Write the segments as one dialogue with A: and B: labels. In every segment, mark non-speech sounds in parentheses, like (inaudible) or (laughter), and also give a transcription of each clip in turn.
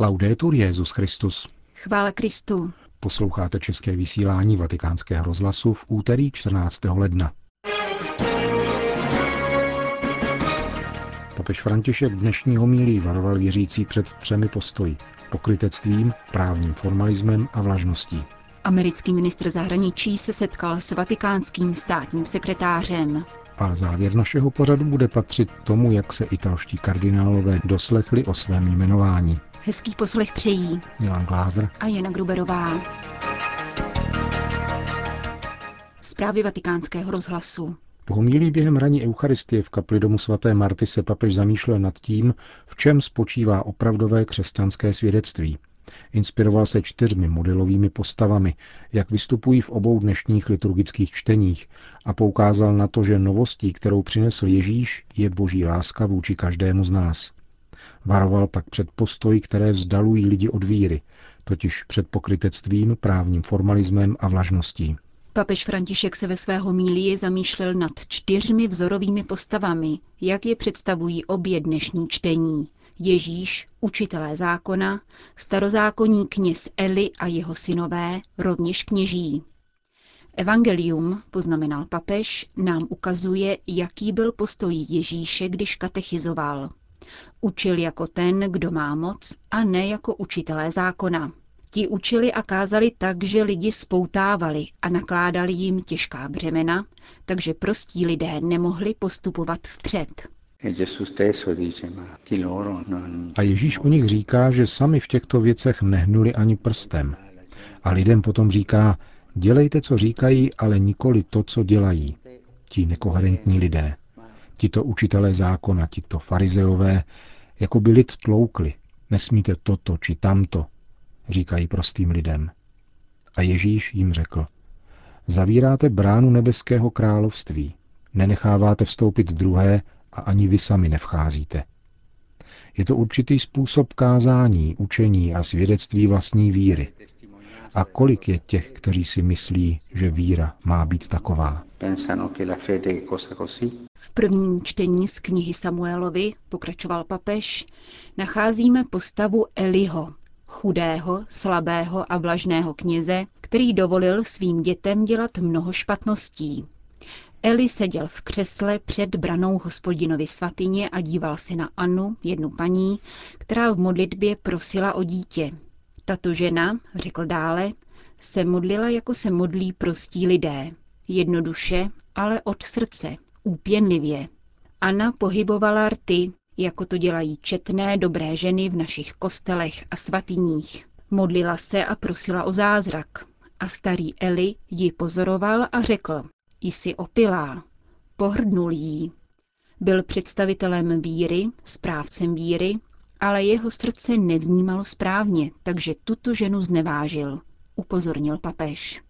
A: Laudetur Jezus Christus.
B: Chvála Kristu.
A: Posloucháte české vysílání Vatikánského rozhlasu v úterý 14. ledna. Papež František dnešní homílí varoval věřící před třemi postoji. Pokrytectvím, právním formalismem a vlažností.
B: Americký ministr zahraničí se setkal s vatikánským státním sekretářem.
A: A závěr našeho pořadu bude patřit tomu, jak se italští kardinálové doslechli o svém jmenování.
B: Hezký poslech přejí
A: Milan Glázer
B: a Jana Gruberová. Zprávy vatikánského rozhlasu.
A: V homílí během raní Eucharistie v kapli domu svaté Marty se papež zamýšlel nad tím, v čem spočívá opravdové křesťanské svědectví. Inspiroval se čtyřmi modelovými postavami, jak vystupují v obou dnešních liturgických čteních a poukázal na to, že novostí, kterou přinesl Ježíš, je boží láska vůči každému z nás. Varoval pak před postoji, které vzdalují lidi od víry, totiž před pokrytectvím, právním formalismem a vlažností.
B: Papež František se ve svého mílii zamýšlel nad čtyřmi vzorovými postavami, jak je představují obě dnešní čtení. Ježíš, učitelé zákona, starozákonní kněz Eli a jeho synové, rovněž kněží. Evangelium, poznamenal papež, nám ukazuje, jaký byl postoj Ježíše, když katechizoval. Učil jako ten, kdo má moc, a ne jako učitelé zákona. Ti učili a kázali tak, že lidi spoutávali a nakládali jim těžká břemena, takže prostí lidé nemohli postupovat vpřed.
A: A Ježíš o nich říká, že sami v těchto věcech nehnuli ani prstem. A lidem potom říká, dělejte, co říkají, ale nikoli to, co dělají. Ti nekoherentní lidé. Tito učitelé zákona, tito farizeové, jako by lid tloukli. Nesmíte toto či tamto, říkají prostým lidem. A Ježíš jim řekl, zavíráte bránu nebeského království, nenecháváte vstoupit druhé a ani vy sami nevcházíte. Je to určitý způsob kázání, učení a svědectví vlastní víry. A kolik je těch, kteří si myslí, že víra má být taková?
B: V prvním čtení z knihy Samuelovi, pokračoval papež, nacházíme postavu Eliho, chudého, slabého a vlažného kněze, který dovolil svým dětem dělat mnoho špatností. Eli seděl v křesle před branou hospodinovy svatyně a díval se na Annu, jednu paní, která v modlitbě prosila o dítě. Tato žena, řekl dále, se modlila, jako se modlí prostí lidé. Jednoduše, ale od srdce, úpěnlivě. Anna pohybovala rty, jako to dělají četné dobré ženy v našich kostelech a svatyních. Modlila se a prosila o zázrak. A starý Eli ji pozoroval a řekl, jsi opilá. Pohrdnul jí. Byl představitelem víry, správcem víry, ale jeho srdce nevnímalo správně, takže tuto ženu znevážil, upozornil papež.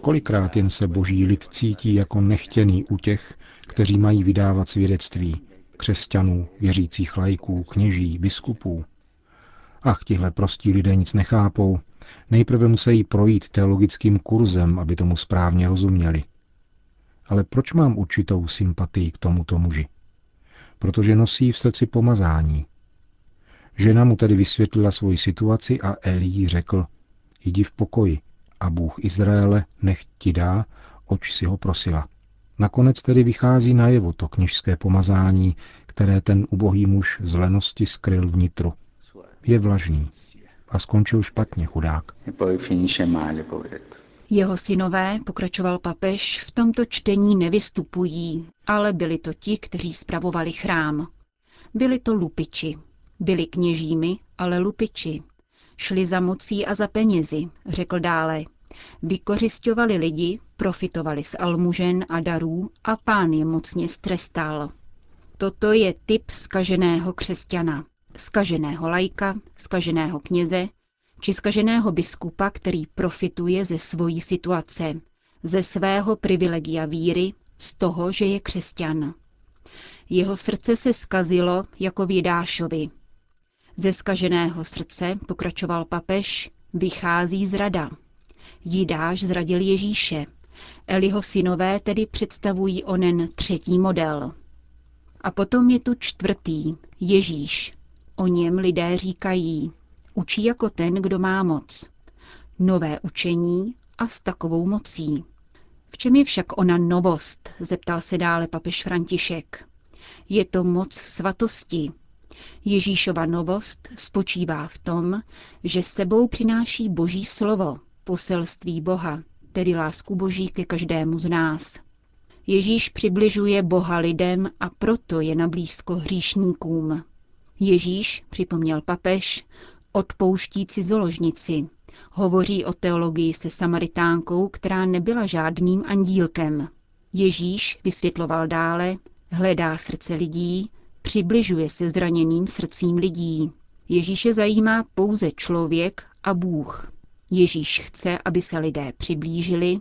A: Kolikrát jen se boží lid cítí jako nechtěný u těch, kteří mají vydávat svědectví, křesťanů, věřících lajků, kněží, biskupů. Ach, tihle prostí lidé nic nechápou, nejprve musí projít teologickým kurzem, aby tomu správně rozuměli. Ale proč mám určitou sympatii k tomuto muži? Protože nosí v srdci pomazání, Žena mu tedy vysvětlila svoji situaci a Elí řekl, jdi v pokoji a Bůh Izraele nech ti dá, oč si ho prosila. Nakonec tedy vychází najevo to kněžské pomazání, které ten ubohý muž z lenosti skryl vnitru. Je vlažný a skončil špatně chudák.
B: Jeho synové, pokračoval papež, v tomto čtení nevystupují, ale byli to ti, kteří spravovali chrám. Byli to lupiči, byli kněžími, ale lupiči. Šli za mocí a za penězi, řekl dále. Vykořišťovali lidi, profitovali z almužen a darů a pán je mocně strestal. Toto je typ skaženého křesťana, skaženého lajka, skaženého kněze, či skaženého biskupa, který profituje ze svojí situace, ze svého privilegia víry, z toho, že je křesťan. Jeho srdce se skazilo jako v Jidášovi, ze skaženého srdce, pokračoval papež, vychází zrada. Jidáš zradil Ježíše. Eliho synové tedy představují onen třetí model. A potom je tu čtvrtý, Ježíš. O něm lidé říkají, učí jako ten, kdo má moc. Nové učení a s takovou mocí. V čem je však ona novost, zeptal se dále papež František. Je to moc svatosti. Ježíšova novost spočívá v tom, že sebou přináší boží slovo, poselství Boha, tedy lásku boží ke každému z nás. Ježíš přibližuje Boha lidem a proto je na blízko hříšníkům. Ježíš, připomněl papež, odpouští cizoložnici. Hovoří o teologii se Samaritánkou, která nebyla žádným andílkem. Ježíš, vysvětloval dále, hledá srdce lidí, přibližuje se zraněným srdcím lidí. Ježíše zajímá pouze člověk a Bůh. Ježíš chce, aby se lidé přiblížili,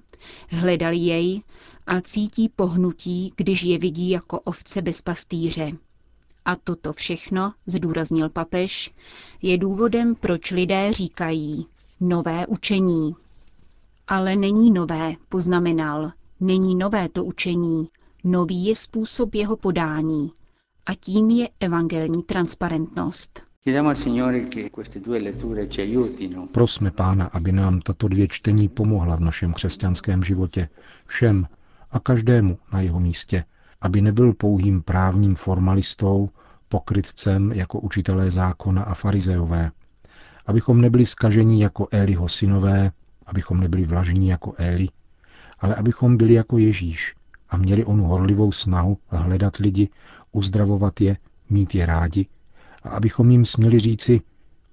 B: hledali jej a cítí pohnutí, když je vidí jako ovce bez pastýře. A toto všechno, zdůraznil papež, je důvodem, proč lidé říkají nové učení. Ale není nové, poznamenal, není nové to učení, nový je způsob jeho podání. A tím je evangelní transparentnost.
A: Prosme Pána, aby nám tato dvě čtení pomohla v našem křesťanském životě, všem a každému na jeho místě, aby nebyl pouhým právním formalistou, pokrytcem jako učitelé zákona a farizeové, abychom nebyli skažení jako Éliho synové, abychom nebyli vlažní jako Éli, ale abychom byli jako Ježíš a měli onu horlivou snahu hledat lidi, uzdravovat je, mít je rádi a abychom jim směli říci,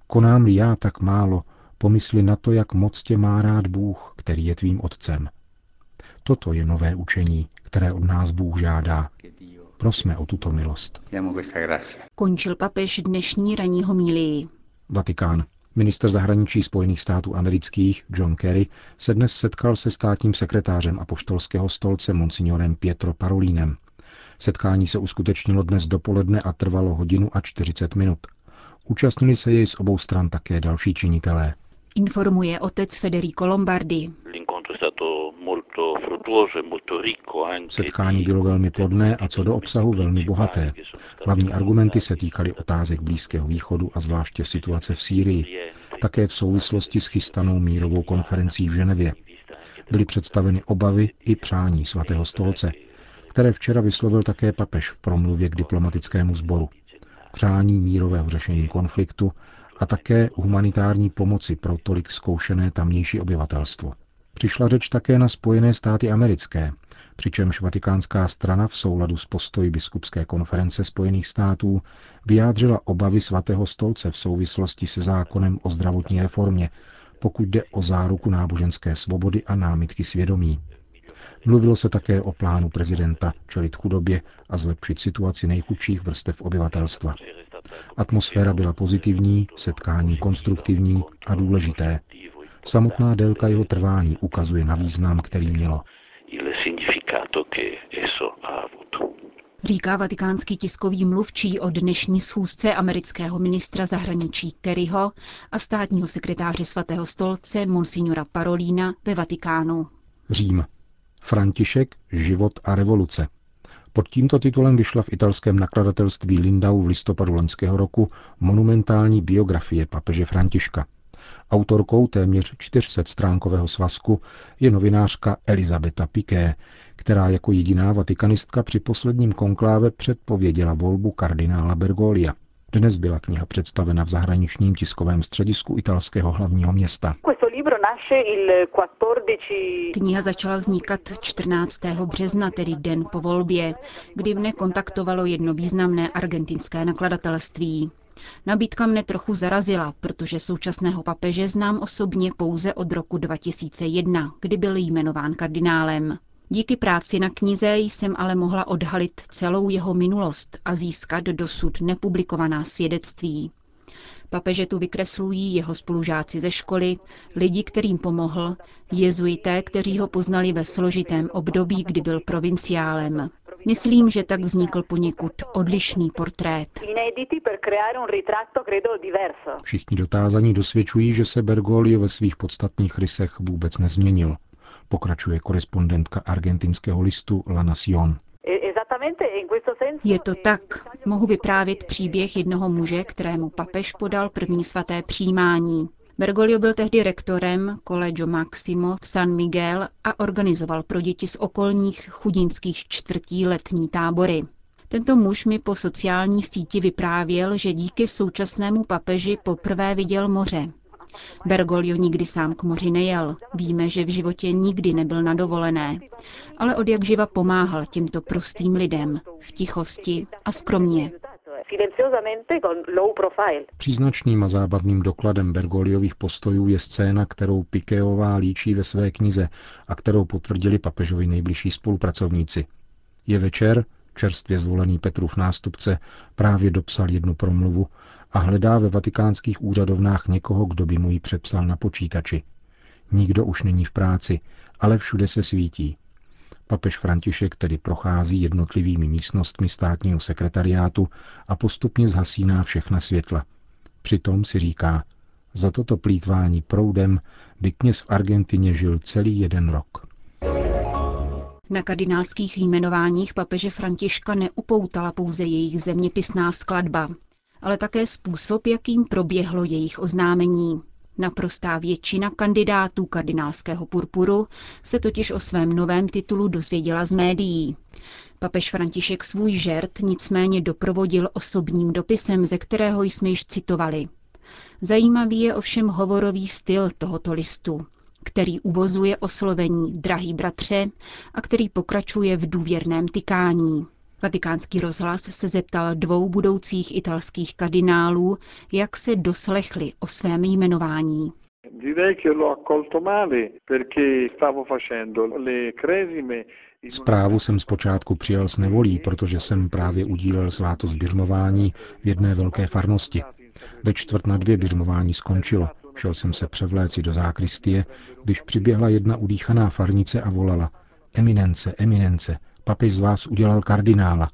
A: konám-li já tak málo, pomysli na to, jak moc tě má rád Bůh, který je tvým otcem. Toto je nové učení, které od nás Bůh žádá. Prosme o tuto milost.
B: Končil papež dnešní ranní homílii.
A: Vatikán. Minister zahraničí Spojených států amerických John Kerry se dnes setkal se státním sekretářem apoštolského stolce monsignorem Pietro Parolínem. Setkání se uskutečnilo dnes dopoledne a trvalo hodinu a 40 minut. Účastnili se jej z obou stran také další činitelé.
B: Informuje otec Federico Lombardi.
A: Setkání bylo velmi plodné a co do obsahu velmi bohaté. Hlavní argumenty se týkaly otázek Blízkého východu a zvláště situace v Sýrii, také v souvislosti s chystanou mírovou konferencí v Ženevě. Byly představeny obavy i přání svatého stolce, které včera vyslovil také papež v promluvě k diplomatickému sboru. Přání mírového řešení konfliktu a také humanitární pomoci pro tolik zkoušené tamnější obyvatelstvo. Přišla řeč také na Spojené státy americké, přičemž vatikánská strana v souladu s postoji biskupské konference Spojených států vyjádřila obavy svatého stolce v souvislosti se zákonem o zdravotní reformě, pokud jde o záruku náboženské svobody a námitky svědomí. Mluvilo se také o plánu prezidenta čelit chudobě a zlepšit situaci nejchudších vrstev obyvatelstva. Atmosféra byla pozitivní, setkání konstruktivní a důležité. Samotná délka jeho trvání ukazuje na význam, který mělo.
B: Říká vatikánský tiskový mluvčí o dnešní schůzce amerického ministra zahraničí Kerryho a státního sekretáře svatého stolce Monsignora Parolína ve Vatikánu.
A: Řím. František, život a revoluce. Pod tímto titulem vyšla v italském nakladatelství Lindau v listopadu loňského roku monumentální biografie papeže Františka. Autorkou téměř 400 stránkového svazku je novinářka Elizabeta Piqué, která jako jediná vatikanistka při posledním konkláve předpověděla volbu kardinála Bergolia. Dnes byla kniha představena v zahraničním tiskovém středisku italského hlavního města.
B: Kniha začala vznikat 14. března, tedy den po volbě, kdy mne kontaktovalo jedno významné argentinské nakladatelství. Nabídka mne trochu zarazila, protože současného papeže znám osobně pouze od roku 2001, kdy byl jmenován kardinálem. Díky práci na knize jsem ale mohla odhalit celou jeho minulost a získat dosud nepublikovaná svědectví. Papeže tu vykreslují jeho spolužáci ze školy, lidi, kterým pomohl, jezuité, kteří ho poznali ve složitém období, kdy byl provinciálem. Myslím, že tak vznikl poněkud odlišný portrét.
A: Všichni dotázaní dosvědčují, že se Bergoglio ve svých podstatných rysech vůbec nezměnil, pokračuje korespondentka argentinského listu La Nación.
B: Je to tak. Mohu vyprávět příběh jednoho muže, kterému papež podal první svaté přijímání. Bergoglio byl tehdy rektorem Collegio Maximo v San Miguel a organizoval pro děti z okolních chudinských čtvrtí letní tábory. Tento muž mi po sociální síti vyprávěl, že díky současnému papeži poprvé viděl moře. Bergoglio nikdy sám k moři nejel. Víme, že v životě nikdy nebyl na dovolené. Ale od jak živa pomáhal těmto prostým lidem v tichosti a skromně.
A: Příznačným a zábavným dokladem Bergoliových postojů je scéna, kterou Pikeová líčí ve své knize a kterou potvrdili papežovi nejbližší spolupracovníci. Je večer, čerstvě zvolený Petrův nástupce právě dopsal jednu promluvu a hledá ve vatikánských úřadovnách někoho, kdo by mu ji přepsal na počítači. Nikdo už není v práci, ale všude se svítí. Papež František tedy prochází jednotlivými místnostmi státního sekretariátu a postupně zhasíná všechna světla. Přitom si říká, za toto plítvání proudem by kněz v Argentině žil celý jeden rok.
B: Na kardinálských jmenováních papeže Františka neupoutala pouze jejich zeměpisná skladba, ale také způsob, jakým proběhlo jejich oznámení. Naprostá většina kandidátů kardinálského purpuru se totiž o svém novém titulu dozvěděla z médií. Papež František svůj žert nicméně doprovodil osobním dopisem, ze kterého jsme již citovali. Zajímavý je ovšem hovorový styl tohoto listu, který uvozuje oslovení drahý bratře a který pokračuje v důvěrném tykání. Vatikánský rozhlas se zeptal dvou budoucích italských kardinálů, jak se doslechli o svém jmenování.
A: Zprávu jsem zpočátku přijal s nevolí, protože jsem právě udílel svátost běžmování v jedné velké farnosti. Ve čtvrt na dvě běžmování skončilo. Šel jsem se převléci do zákristie, když přiběhla jedna udýchaná farnice a volala Eminence, eminence, papež z vás udělal kardinála.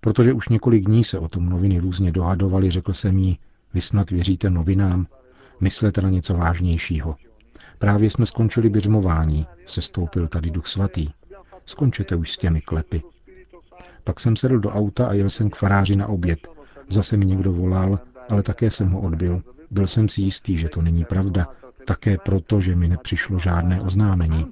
A: Protože už několik dní se o tom noviny různě dohadovali, řekl jsem jí, vy snad věříte novinám, myslete na něco vážnějšího. Právě jsme skončili běžmování, se stoupil tady duch svatý. Skončete už s těmi klepy. Pak jsem sedl do auta a jel jsem k faráři na oběd. Zase mi někdo volal, ale také jsem ho odbil. Byl jsem si jistý, že to není pravda, také proto, že mi nepřišlo žádné oznámení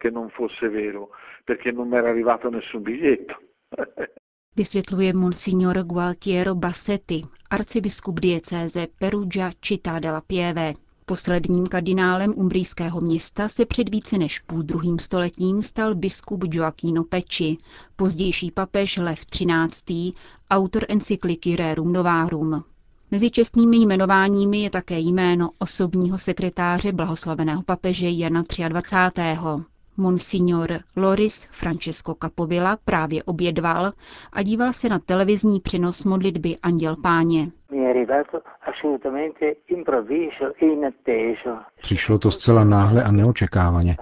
C: che non fosse vero, perché non mi era arrivato nessun biglietto. (laughs)
B: Vysvětluje monsignor Gualtiero Bassetti, arcibiskup diecéze Perugia Città della Pieve. Posledním kardinálem umbrijského města se před více než půl druhým stoletím stal biskup Joaquino Pecci, pozdější papež Lev XIII., autor encykliky Rerum Novarum. Mezi čestnými jmenováními je také jméno osobního sekretáře blahoslaveného papeže Jana 23. Monsignor Loris Francesco Capovilla právě obědval a díval se na televizní přenos modlitby Anděl Páně.
A: Přišlo to zcela náhle a neočekávaně.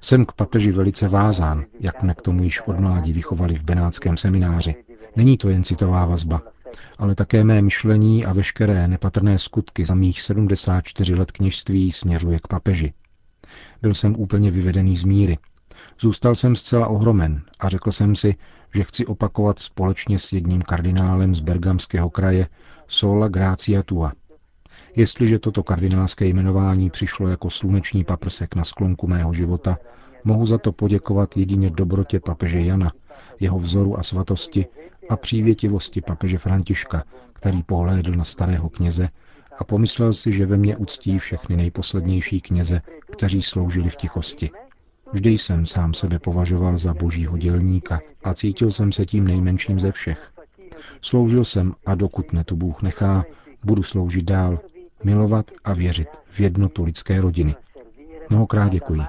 A: Jsem k papeži velice vázán, jak mne k tomu již od mládí vychovali v Benátském semináři. Není to jen citová vazba, ale také mé myšlení a veškeré nepatrné skutky za mých 74 let kněžství směřuje k papeži. Byl jsem úplně vyvedený z míry. Zůstal jsem zcela ohromen a řekl jsem si, že chci opakovat společně s jedním kardinálem z Bergamského kraje Sola Gracia Tua. Jestliže toto kardinálské jmenování přišlo jako sluneční paprsek na sklonku mého života, mohu za to poděkovat jedině dobrotě papeže Jana, jeho vzoru a svatosti a přívětivosti papeže Františka, který pohlédl na starého kněze a pomyslel si, že ve mně uctí všechny nejposlednější kněze, kteří sloužili v tichosti. Vždy jsem sám sebe považoval za božího dělníka a cítil jsem se tím nejmenším ze všech. Sloužil jsem a dokud ne to Bůh nechá, budu sloužit dál, milovat a věřit v jednotu lidské rodiny. Mnohokrát děkuji.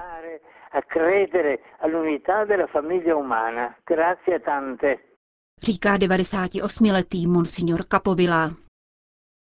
B: Říká 98-letý monsignor Capovilla.